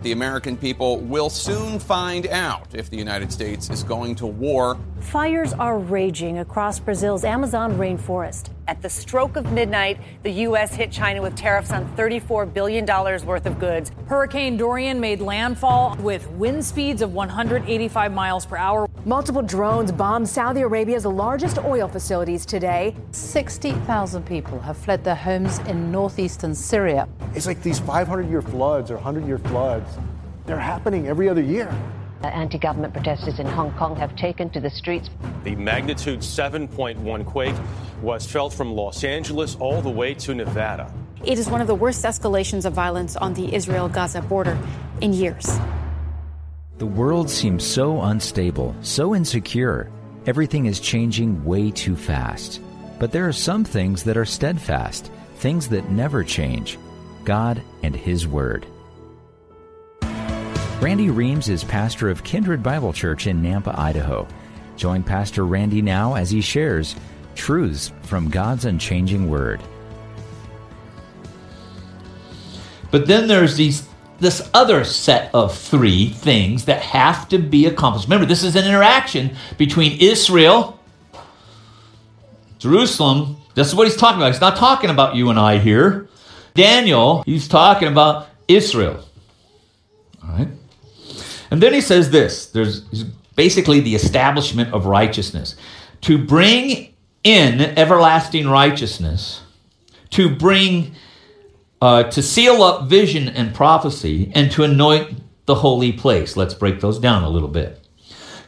The American people will soon find out if the United States is going to war. Fires are raging across Brazil's Amazon rainforest. At the stroke of midnight, the U.S. hit China with tariffs on $34 billion worth of goods. Hurricane Dorian made landfall with wind speeds of 185 miles per hour. Multiple drones bombed Saudi Arabia's largest oil facilities today. 60,000 people have fled their homes in northeastern Syria. It's like these 500 year floods or 100 year floods, they're happening every other year. Anti government protesters in Hong Kong have taken to the streets. The magnitude 7.1 quake was felt from Los Angeles all the way to Nevada. It is one of the worst escalations of violence on the Israel Gaza border in years. The world seems so unstable, so insecure. Everything is changing way too fast. But there are some things that are steadfast, things that never change God and His Word. Randy Reams is pastor of Kindred Bible Church in Nampa, Idaho. Join Pastor Randy now as he shares truths from God's unchanging Word. But then there's these this other set of three things that have to be accomplished. Remember, this is an interaction between Israel, Jerusalem. This is what he's talking about. He's not talking about you and I here. Daniel, he's talking about Israel. All right. And then he says this there's basically the establishment of righteousness. To bring in everlasting righteousness, to bring, uh, to seal up vision and prophecy, and to anoint the holy place. Let's break those down a little bit.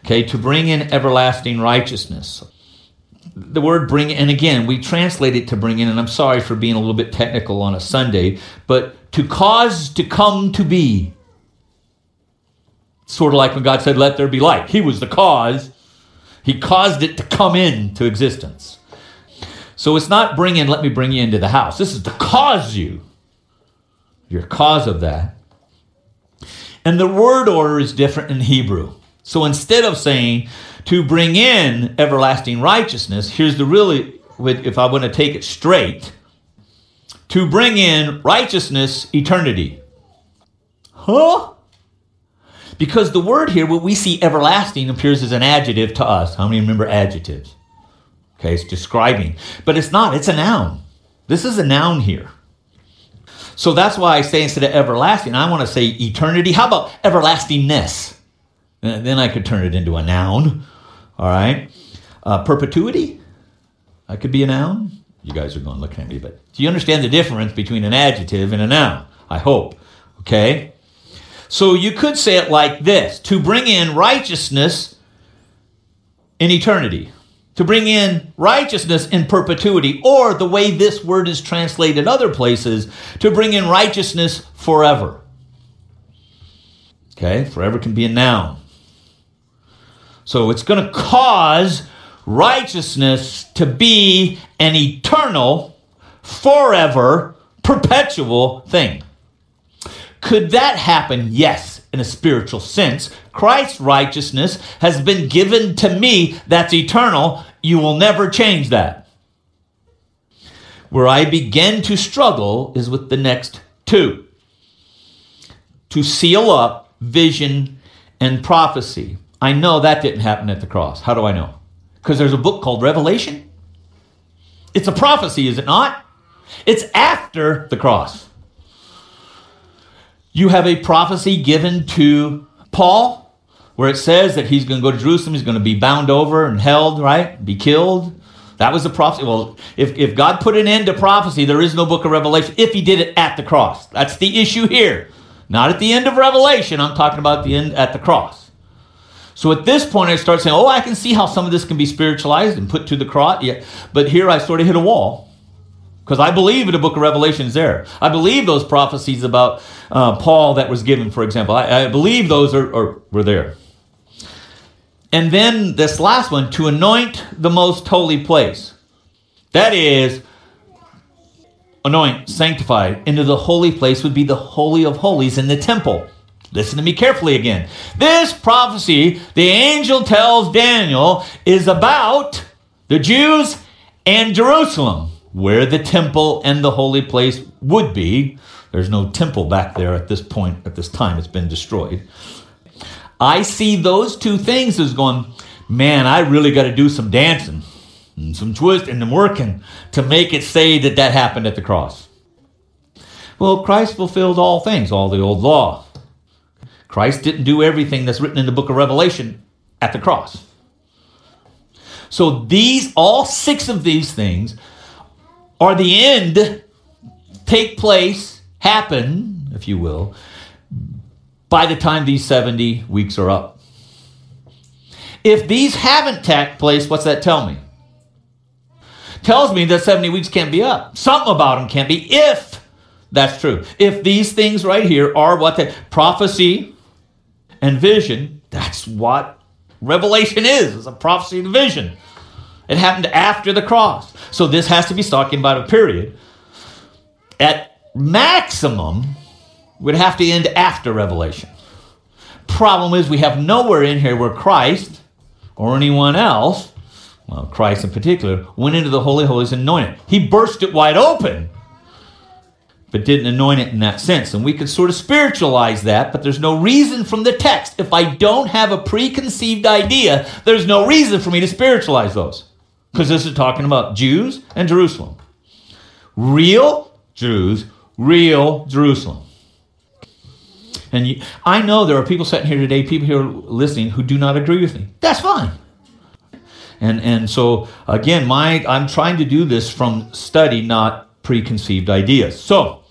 Okay, to bring in everlasting righteousness. The word bring, and again, we translate it to bring in, and I'm sorry for being a little bit technical on a Sunday, but to cause to come to be Sort of like when God said, Let there be light. He was the cause, He caused it to come into existence. So it's not bring in, let me bring you into the house. This is to cause you. You're cause of that. And the word order is different in Hebrew. So instead of saying to bring in everlasting righteousness, here's the really, if I want to take it straight, to bring in righteousness, eternity. Huh? Because the word here, what we see everlasting, appears as an adjective to us. How many remember adjectives? Okay, it's describing. But it's not, it's a noun. This is a noun here. So that's why I say instead of everlasting, I want to say eternity. How about everlastingness? And then I could turn it into a noun. All right. Uh, perpetuity. That could be a noun. You guys are going looking at me, but do you understand the difference between an adjective and a noun? I hope. Okay. So you could say it like this to bring in righteousness in eternity, to bring in righteousness in perpetuity, or the way this word is translated other places, to bring in righteousness forever. Okay, forever can be a noun. So it's going to cause righteousness to be an eternal, forever, perpetual thing. Could that happen? Yes, in a spiritual sense. Christ's righteousness has been given to me that's eternal. You will never change that. Where I begin to struggle is with the next two to seal up vision and prophecy. I know that didn't happen at the cross. How do I know? Because there's a book called Revelation. It's a prophecy, is it not? It's after the cross. You have a prophecy given to Paul where it says that he's going to go to Jerusalem, he's going to be bound over and held, right? Be killed. That was the prophecy. Well, if, if God put an end to prophecy, there is no book of Revelation if he did it at the cross. That's the issue here. Not at the end of Revelation. I'm talking about the end at the cross. So at this point, I start saying, oh, I can see how some of this can be spiritualized and put to the cross. Yeah. But here I sort of hit a wall because I believe in the book of Revelation is there. I believe those prophecies about uh, Paul that was given, for example. I, I believe those are, are, were there. And then this last one, to anoint the most holy place. That is, anoint, sanctify into the holy place would be the holy of holies in the temple. Listen to me carefully again. This prophecy, the angel tells Daniel, is about the Jews and Jerusalem where the temple and the holy place would be. There's no temple back there at this point, at this time. It's been destroyed. I see those two things as going, man, I really got to do some dancing and some twisting and working to make it say that that happened at the cross. Well, Christ fulfilled all things, all the old law. Christ didn't do everything that's written in the book of Revelation at the cross. So these, all six of these things, are the end, take place, happen, if you will, by the time these 70 weeks are up. If these haven't taken place, what's that tell me? Tells me that 70 weeks can't be up. Something about them can't be if that's true. If these things right here are what the prophecy and vision, that's what Revelation is. It's a prophecy and vision. It happened after the cross. So this has to be talking about a period. At maximum, would have to end after Revelation. Problem is, we have nowhere in here where Christ or anyone else, well, Christ in particular, went into the Holy Holies and anointed. He burst it wide open, but didn't anoint it in that sense. And we could sort of spiritualize that, but there's no reason from the text. If I don't have a preconceived idea, there's no reason for me to spiritualize those. Because this is talking about Jews and Jerusalem. Real Jews, real Jerusalem. And you, I know there are people sitting here today, people here listening, who do not agree with me. That's fine. And and so again, my I'm trying to do this from study, not preconceived ideas. So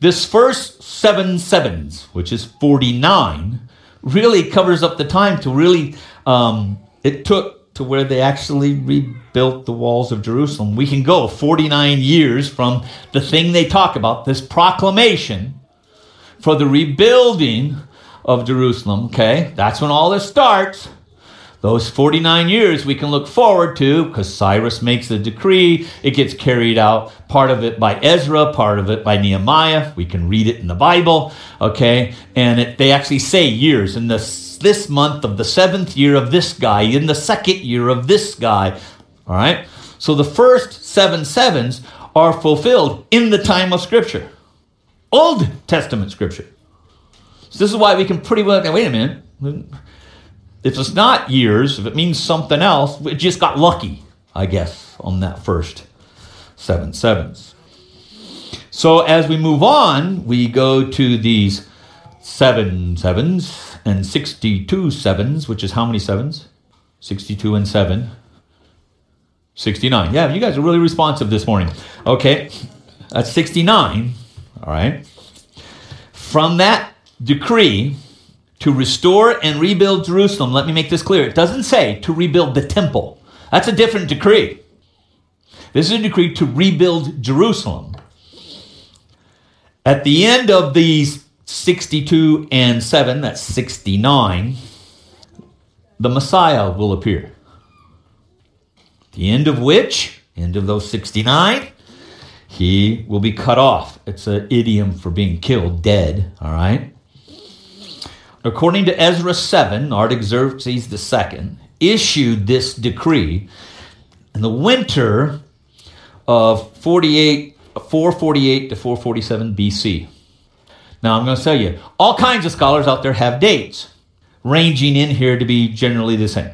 this first seven sevens, which is 49, really covers up the time to really um, it took to where they actually rebuilt the walls of Jerusalem. We can go 49 years from the thing they talk about, this proclamation for the rebuilding of Jerusalem. Okay, that's when all this starts. Those 49 years we can look forward to because Cyrus makes the decree. It gets carried out, part of it by Ezra, part of it by Nehemiah. We can read it in the Bible. Okay, and it, they actually say years. In this, this month of the seventh year of this guy, in the second year of this guy. All right, so the first seven sevens are fulfilled in the time of Scripture. Old Testament scripture. So this is why we can pretty well wait a minute. If it's not years, if it means something else, it just got lucky, I guess, on that first seven sevens. So as we move on, we go to these seven sevens and 62 sevens, which is how many sevens? 62 and 7. 69. Yeah, you guys are really responsive this morning. Okay, that's 69. All right. From that decree to restore and rebuild Jerusalem, let me make this clear. It doesn't say to rebuild the temple, that's a different decree. This is a decree to rebuild Jerusalem. At the end of these 62 and 7, that's 69, the Messiah will appear. The end of which, end of those 69, he will be cut off. It's an idiom for being killed, dead, all right? According to Ezra 7, Artaxerxes II issued this decree in the winter of 48, 448 to 447 BC. Now, I'm going to tell you, all kinds of scholars out there have dates ranging in here to be generally the same.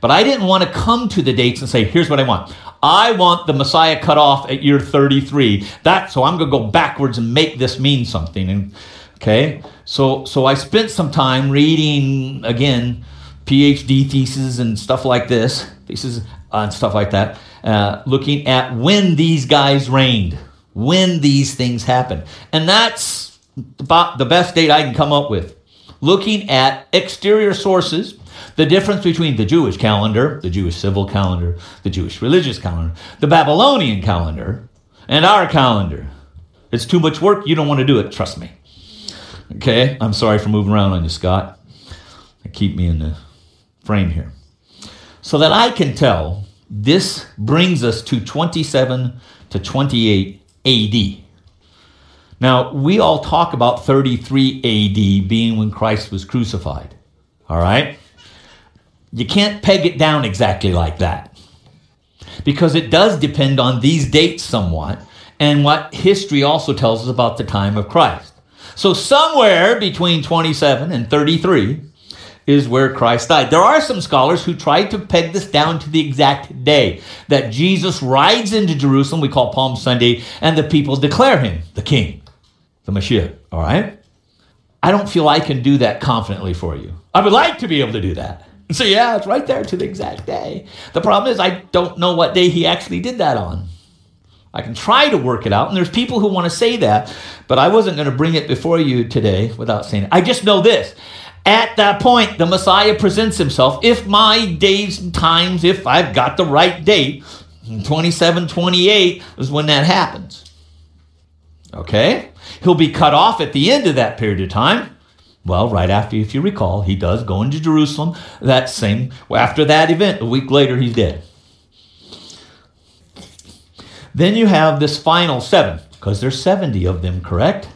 But I didn't want to come to the dates and say, here's what I want. I want the Messiah cut off at year 33. That so I'm going to go backwards and make this mean something. And okay, so so I spent some time reading again PhD theses and stuff like this, theses uh, and stuff like that, uh, looking at when these guys reigned, when these things happened, and that's the best date I can come up with. Looking at exterior sources the difference between the Jewish calendar, the Jewish civil calendar, the Jewish religious calendar, the Babylonian calendar, and our calendar. It's too much work. You don't want to do it. Trust me. Okay? I'm sorry for moving around on you, Scott. Keep me in the frame here. So that I can tell, this brings us to 27 to 28 AD. Now, we all talk about 33 AD being when Christ was crucified. All right? You can't peg it down exactly like that because it does depend on these dates somewhat. and what history also tells us about the time of Christ. So, somewhere between 27 and 33 is where Christ died. There are some scholars who try to peg this down to the exact day that Jesus rides into Jerusalem, we call Palm Sunday, and the people declare him the king, the Messiah. All right? I don't feel I can do that confidently for you. I would like to be able to do that. So, yeah, it's right there to the exact day. The problem is, I don't know what day he actually did that on. I can try to work it out, and there's people who want to say that, but I wasn't going to bring it before you today without saying it. I just know this. At that point, the Messiah presents himself. If my days and times, if I've got the right date, 27, 28 is when that happens. Okay? He'll be cut off at the end of that period of time. Well, right after, if you recall, he does go into Jerusalem. That same, after that event, a week later, he's dead. Then you have this final seven, because there's 70 of them, correct?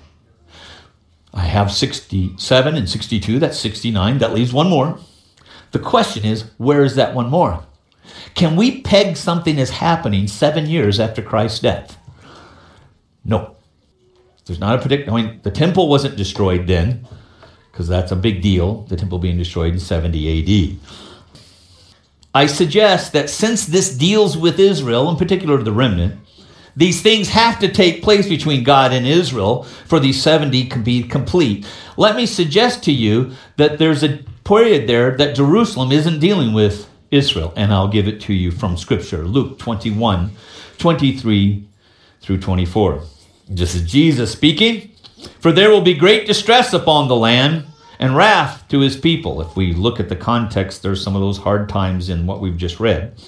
I have 67 and 62, that's 69, that leaves one more. The question is, where is that one more? Can we peg something as happening seven years after Christ's death? No. There's not a predict. I mean, the temple wasn't destroyed then, because that's a big deal, the temple being destroyed in 70 AD. I suggest that since this deals with Israel, in particular the remnant, these things have to take place between God and Israel for these 70 can be complete. Let me suggest to you that there's a period there that Jerusalem isn't dealing with Israel, and I'll give it to you from Scripture Luke 21 23 through 24. This is Jesus speaking. For there will be great distress upon the land and wrath to his people. If we look at the context, there's some of those hard times in what we've just read.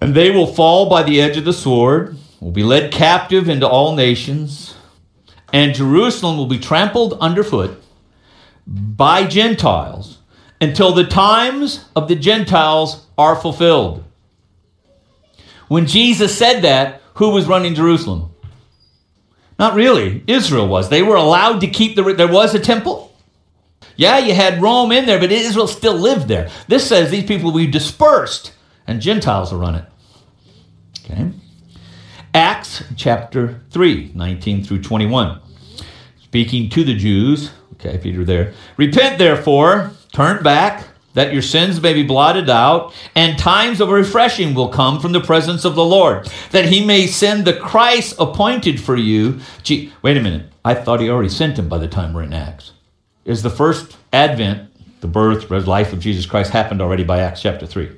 And they will fall by the edge of the sword, will be led captive into all nations, and Jerusalem will be trampled underfoot by Gentiles until the times of the Gentiles are fulfilled. When Jesus said that, who was running Jerusalem? Not really. Israel was. They were allowed to keep the. There was a temple. Yeah, you had Rome in there, but Israel still lived there. This says these people will be dispersed and Gentiles will run it. Okay? Acts chapter 3, 19 through 21. Speaking to the Jews, okay, Peter there. Repent therefore, turn back, that your sins may be blotted out, and times of refreshing will come from the presence of the Lord, that he may send the Christ appointed for you. Gee, wait a minute. I thought he already sent him by the time we're in Acts. Is the first advent, the birth, life of Jesus Christ happened already by Acts chapter 3?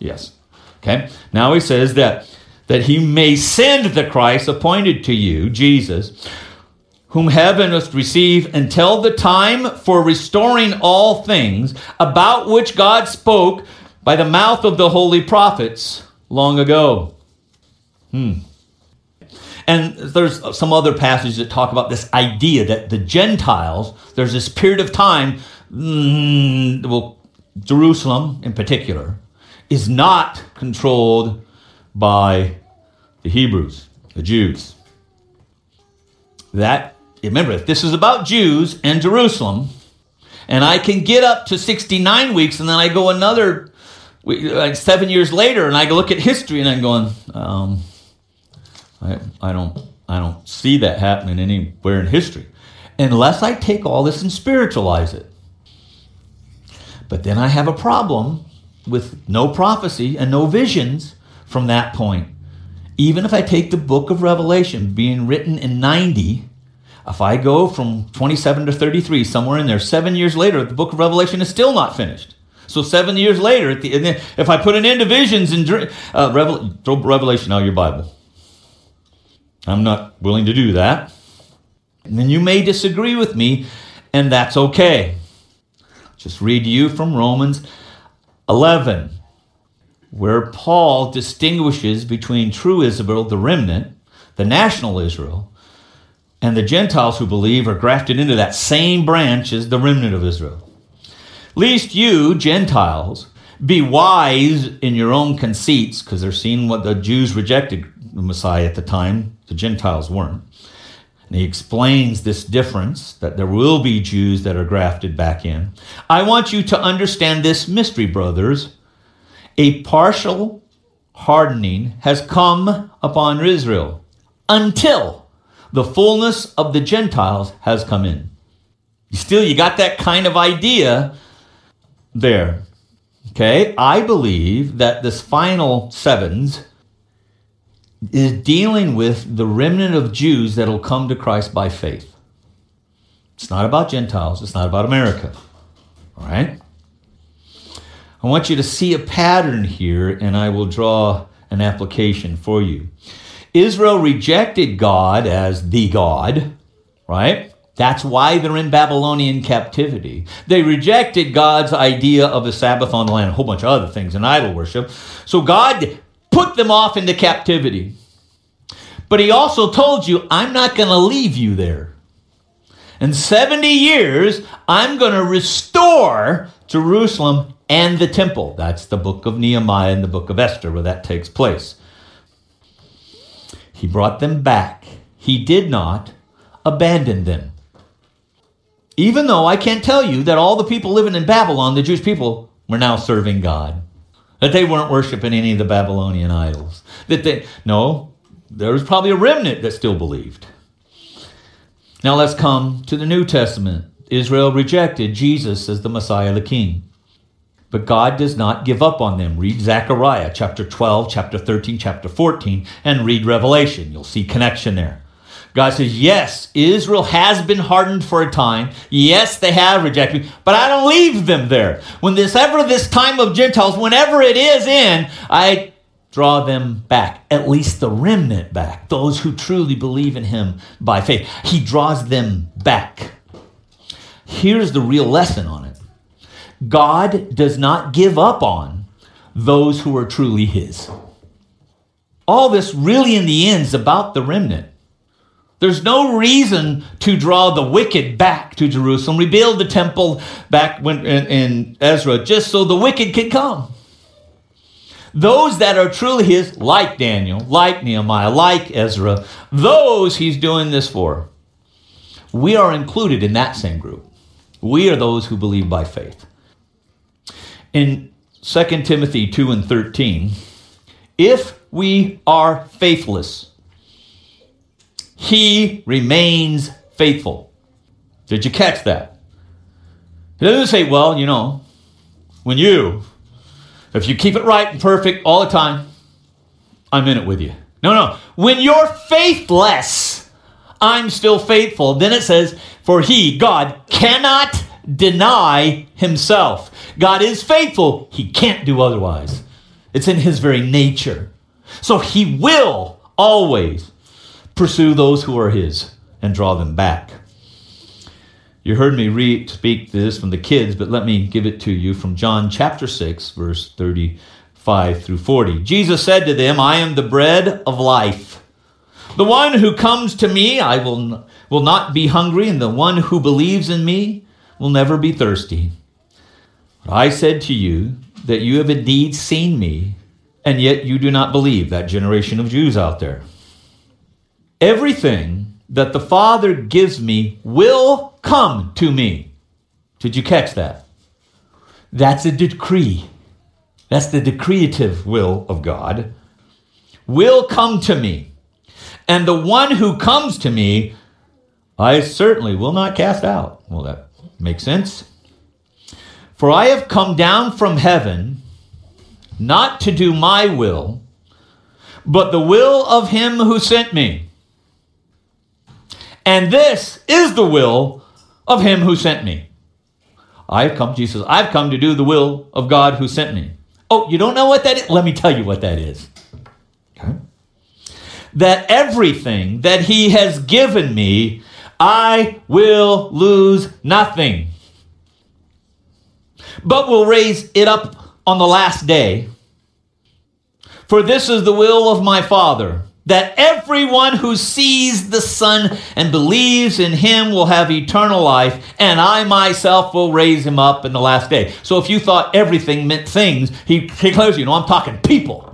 Yes. Okay. Now he says that that he may send the Christ appointed to you, Jesus, whom heaven must receive until the time for restoring all things, about which God spoke by the mouth of the holy prophets long ago. Hmm. And there's some other passages that talk about this idea that the Gentiles, there's this period of time, mm, well, Jerusalem in particular, is not controlled by the Hebrews, the Jews. That, remember, this is about Jews and Jerusalem, and I can get up to 69 weeks and then I go another like seven years later and I look at history and I'm going, um, I, I don't I don't see that happening anywhere in history unless I take all this and spiritualize it. But then I have a problem with no prophecy and no visions from that point. Even if I take the book of Revelation being written in 90, if I go from 27 to 33, somewhere in there, seven years later, the book of Revelation is still not finished. So seven years later, the, if I put an end to visions and uh, Revel, throw Revelation out of your Bible, I'm not willing to do that. And then you may disagree with me, and that's okay. Just read you from Romans 11, where Paul distinguishes between true Israel, the remnant, the national Israel, and the Gentiles who believe are grafted into that same branch as the remnant of Israel. Least you, Gentiles, be wise in your own conceits, because they're seeing what the Jews rejected the Messiah at the time, the Gentiles weren't. And he explains this difference that there will be Jews that are grafted back in. I want you to understand this mystery, brothers. A partial hardening has come upon Israel until the fullness of the Gentiles has come in. Still, you got that kind of idea there. Okay, I believe that this final sevens is dealing with the remnant of Jews that'll come to Christ by faith. It's not about Gentiles, it's not about America. All right? I want you to see a pattern here, and I will draw an application for you. Israel rejected God as the God, right? That's why they're in Babylonian captivity. They rejected God's idea of the Sabbath on the land, a whole bunch of other things, and idol worship. So God put them off into captivity. But He also told you, I'm not going to leave you there. In 70 years, I'm going to restore Jerusalem and the temple. That's the book of Nehemiah and the book of Esther, where that takes place. He brought them back. He did not abandon them. Even though I can't tell you that all the people living in Babylon, the Jewish people, were now serving God. That they weren't worshiping any of the Babylonian idols. That they no, there was probably a remnant that still believed. Now let's come to the New Testament. Israel rejected Jesus as the Messiah, the King. But God does not give up on them. Read Zechariah chapter 12, chapter 13, chapter 14, and read Revelation. You'll see connection there. God says, Yes, Israel has been hardened for a time. Yes, they have rejected me, but I don't leave them there. When this ever this time of Gentiles, whenever it is in, I draw them back, at least the remnant back, those who truly believe in him by faith. He draws them back. Here's the real lesson on it God does not give up on those who are truly his. All this really in the end is about the remnant. There's no reason to draw the wicked back to Jerusalem, rebuild the temple back when, in, in Ezra, just so the wicked can come. Those that are truly his, like Daniel, like Nehemiah, like Ezra, those he's doing this for. We are included in that same group. We are those who believe by faith. In 2 Timothy 2 and 13, if we are faithless, he remains faithful. Did you catch that? He doesn't say, well, you know, when you, if you keep it right and perfect all the time, I'm in it with you. No, no. When you're faithless, I'm still faithful. Then it says, for he, God, cannot deny himself. God is faithful. He can't do otherwise. It's in his very nature. So he will always pursue those who are his and draw them back. You heard me read speak this from the kids, but let me give it to you from John chapter 6 verse 35 through 40. Jesus said to them, "I am the bread of life. The one who comes to me, I will will not be hungry, and the one who believes in me will never be thirsty. But I said to you that you have indeed seen me, and yet you do not believe that generation of Jews out there." Everything that the Father gives me will come to me. Did you catch that? That's a decree. That's the decretive will of God. Will come to me. And the one who comes to me, I certainly will not cast out. Well, that makes sense. For I have come down from heaven not to do my will, but the will of him who sent me. And this is the will of him who sent me. I've come, Jesus, I've come to do the will of God who sent me. Oh, you don't know what that is? Let me tell you what that is. Okay. That everything that he has given me, I will lose nothing, but will raise it up on the last day. For this is the will of my Father that everyone who sees the Son and believes in him will have eternal life, and I myself will raise him up in the last day. So if you thought everything meant things, he declares, you know, I'm talking people.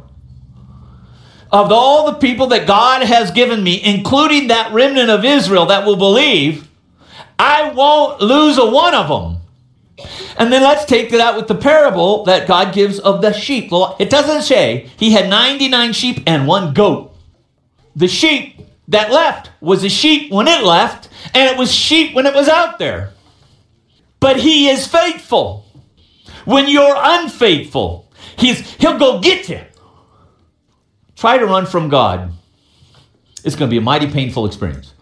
Of all the people that God has given me, including that remnant of Israel that will believe, I won't lose a one of them. And then let's take that out with the parable that God gives of the sheep. It doesn't say he had 99 sheep and one goat. The sheep that left was a sheep when it left, and it was sheep when it was out there. But he is faithful. When you're unfaithful, he's, he'll go get you. Try to run from God. It's going to be a mighty painful experience.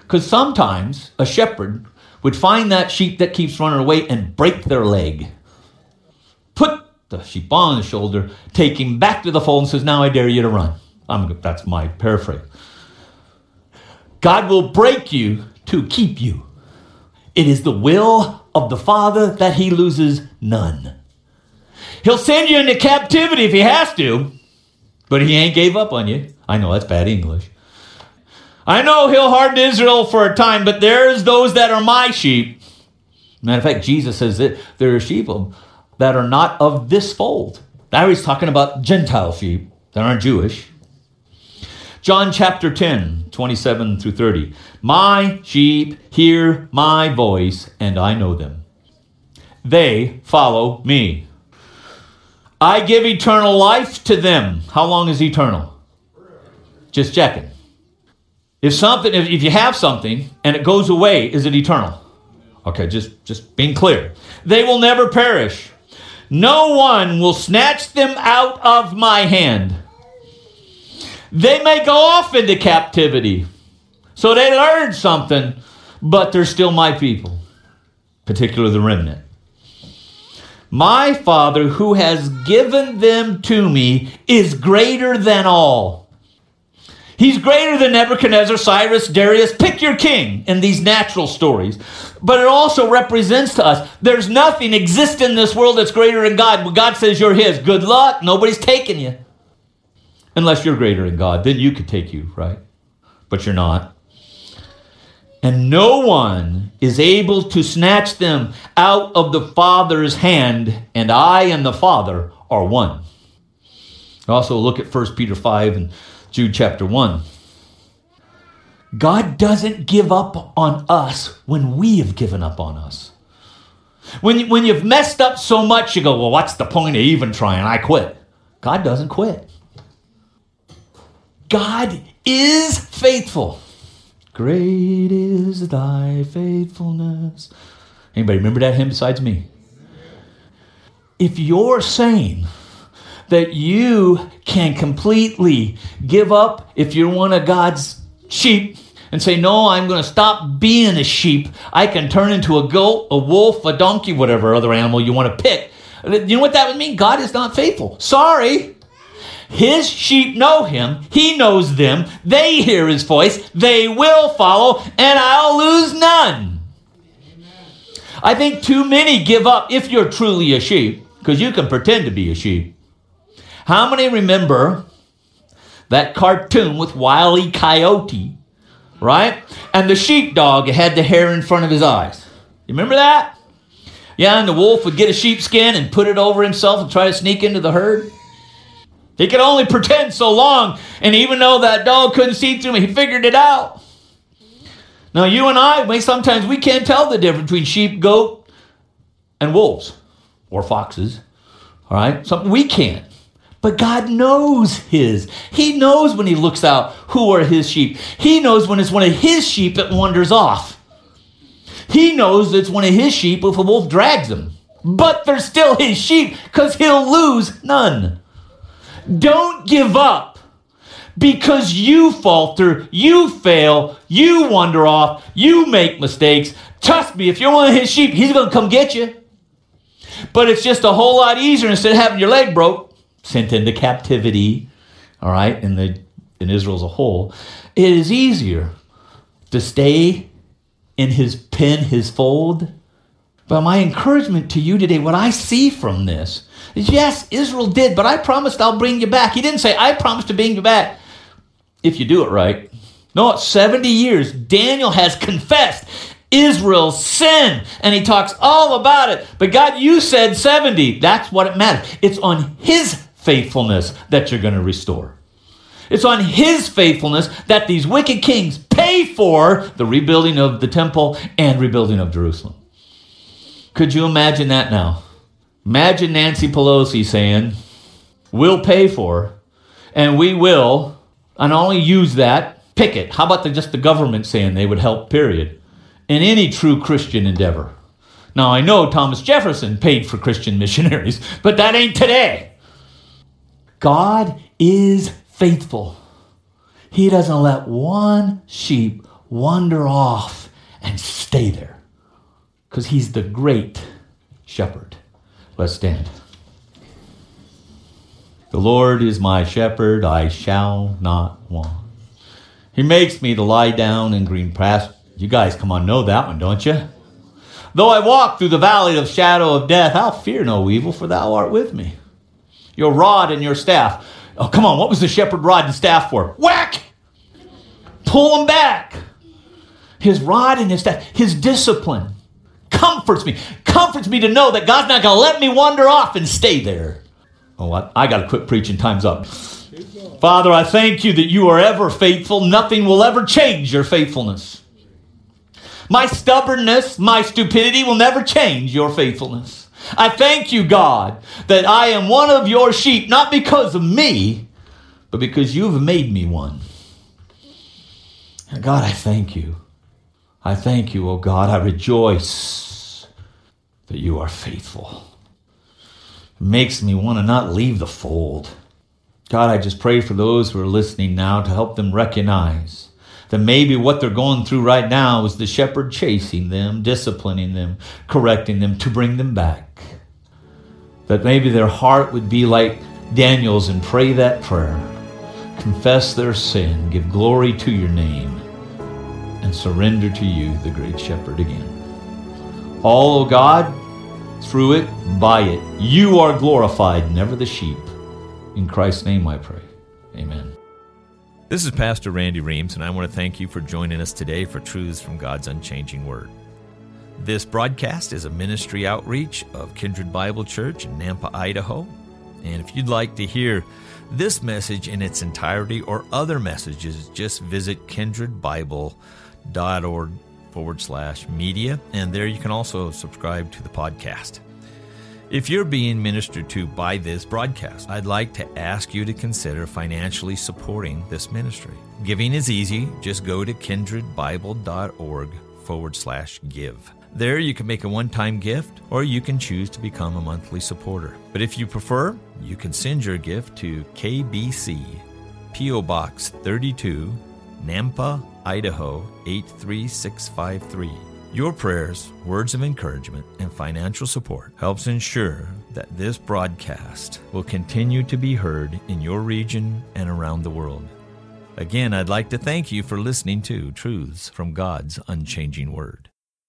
Because sometimes a shepherd would find that sheep that keeps running away and break their leg. Put the sheep on the shoulder, take him back to the fold, and says, Now I dare you to run. I'm, that's my paraphrase. God will break you to keep you. It is the will of the Father that he loses none. He'll send you into captivity if he has to, but he ain't gave up on you. I know that's bad English. I know he'll harden Israel for a time, but there's those that are my sheep. Matter of fact, Jesus says that there are sheep that are not of this fold. Now he's talking about Gentile sheep that aren't Jewish. John chapter 10, 27 through 30. My sheep hear my voice, and I know them. They follow me. I give eternal life to them. How long is eternal? Just checking. If something, if, if you have something and it goes away, is it eternal? Okay, just, just being clear. They will never perish. No one will snatch them out of my hand. They may go off into captivity. So they learned something, but they're still my people, particularly the remnant. My Father, who has given them to me, is greater than all. He's greater than Nebuchadnezzar, Cyrus, Darius. Pick your king in these natural stories. But it also represents to us there's nothing exists in this world that's greater than God. When God says you're His, good luck. Nobody's taking you. Unless you're greater than God. Then you could take you, right? But you're not. And no one is able to snatch them out of the Father's hand, and I and the Father are one. Also, look at 1 Peter 5 and Jude chapter 1. God doesn't give up on us when we have given up on us. When, when you've messed up so much, you go, Well, what's the point of even trying? I quit. God doesn't quit. God is faithful. Great is thy faithfulness. Anybody remember that hymn besides me? If you're saying, that you can completely give up if you're one of God's sheep and say, No, I'm going to stop being a sheep. I can turn into a goat, a wolf, a donkey, whatever other animal you want to pick. You know what that would mean? God is not faithful. Sorry. His sheep know him. He knows them. They hear his voice. They will follow, and I'll lose none. I think too many give up if you're truly a sheep, because you can pretend to be a sheep. How many remember that cartoon with Wiley Coyote, right? And the sheepdog had the hair in front of his eyes. You remember that? Yeah, and the wolf would get a sheepskin and put it over himself and try to sneak into the herd. He could only pretend so long, and even though that dog couldn't see through him, he figured it out. Now, you and I, may sometimes we can't tell the difference between sheep, goat, and wolves or foxes. All right, something we can't. But God knows his. He knows when he looks out who are his sheep. He knows when it's one of his sheep that wanders off. He knows it's one of his sheep if a wolf drags him. But they're still his sheep because he'll lose none. Don't give up because you falter, you fail, you wander off, you make mistakes. Trust me, if you're one of his sheep, he's going to come get you. But it's just a whole lot easier instead of having your leg broke sent into captivity, all right, in the in Israel as a whole, it is easier to stay in his pen, his fold. But my encouragement to you today, what I see from this is yes, Israel did, but I promised I'll bring you back. He didn't say, I promised to bring you back if you do it right. No, it's 70 years. Daniel has confessed Israel's sin. And he talks all about it. But God, you said 70. That's what it matters. It's on his faithfulness that you're going to restore. It's on his faithfulness that these wicked kings pay for the rebuilding of the temple and rebuilding of Jerusalem. Could you imagine that now? Imagine Nancy Pelosi saying, We'll pay for, and we will, and only use that, pick it. How about the, just the government saying they would help, period, in any true Christian endeavor? Now, I know Thomas Jefferson paid for Christian missionaries, but that ain't today. God is faithful. He doesn't let one sheep wander off and stay there because he's the great shepherd. Let's stand. The Lord is my shepherd, I shall not want. He makes me to lie down in green pastures. You guys come on, know that one, don't you? Though I walk through the valley of shadow of death, I'll fear no evil, for thou art with me. Your rod and your staff. Oh, come on, what was the shepherd rod and staff for? Whack! Pull them back. His rod and his staff, his discipline comforts me, comforts me to know that God's not going to let me wander off and stay there. Oh, I, I got to quit preaching. Time's up. Father, I thank you that you are ever faithful. Nothing will ever change your faithfulness. My stubbornness, my stupidity will never change your faithfulness. I thank you, God, that I am one of your sheep, not because of me, but because you've made me one. God, I thank you. I thank you, O oh God. I rejoice that you are faithful. It makes me want to not leave the fold. God, I just pray for those who are listening now to help them recognize that maybe what they're going through right now is the shepherd chasing them, disciplining them, correcting them to bring them back. That maybe their heart would be like Daniel's and pray that prayer. Confess their sin, give glory to your name and surrender to you, the great shepherd, again. All, O God, through it, by it, you are glorified, never the sheep. In Christ's name I pray. Amen. This is Pastor Randy Reams, and I want to thank you for joining us today for Truths from God's Unchanging Word. This broadcast is a ministry outreach of Kindred Bible Church in Nampa, Idaho. And if you'd like to hear this message in its entirety or other messages, just visit kindredbible.com org forward slash media, and there you can also subscribe to the podcast. If you're being ministered to by this broadcast, I'd like to ask you to consider financially supporting this ministry. Giving is easy. Just go to kindredbible.org forward slash give. There you can make a one time gift or you can choose to become a monthly supporter. But if you prefer, you can send your gift to KBC, P.O. Box 32, Nampa, Idaho 83653. Your prayers, words of encouragement, and financial support helps ensure that this broadcast will continue to be heard in your region and around the world. Again, I'd like to thank you for listening to Truths from God's Unchanging Word.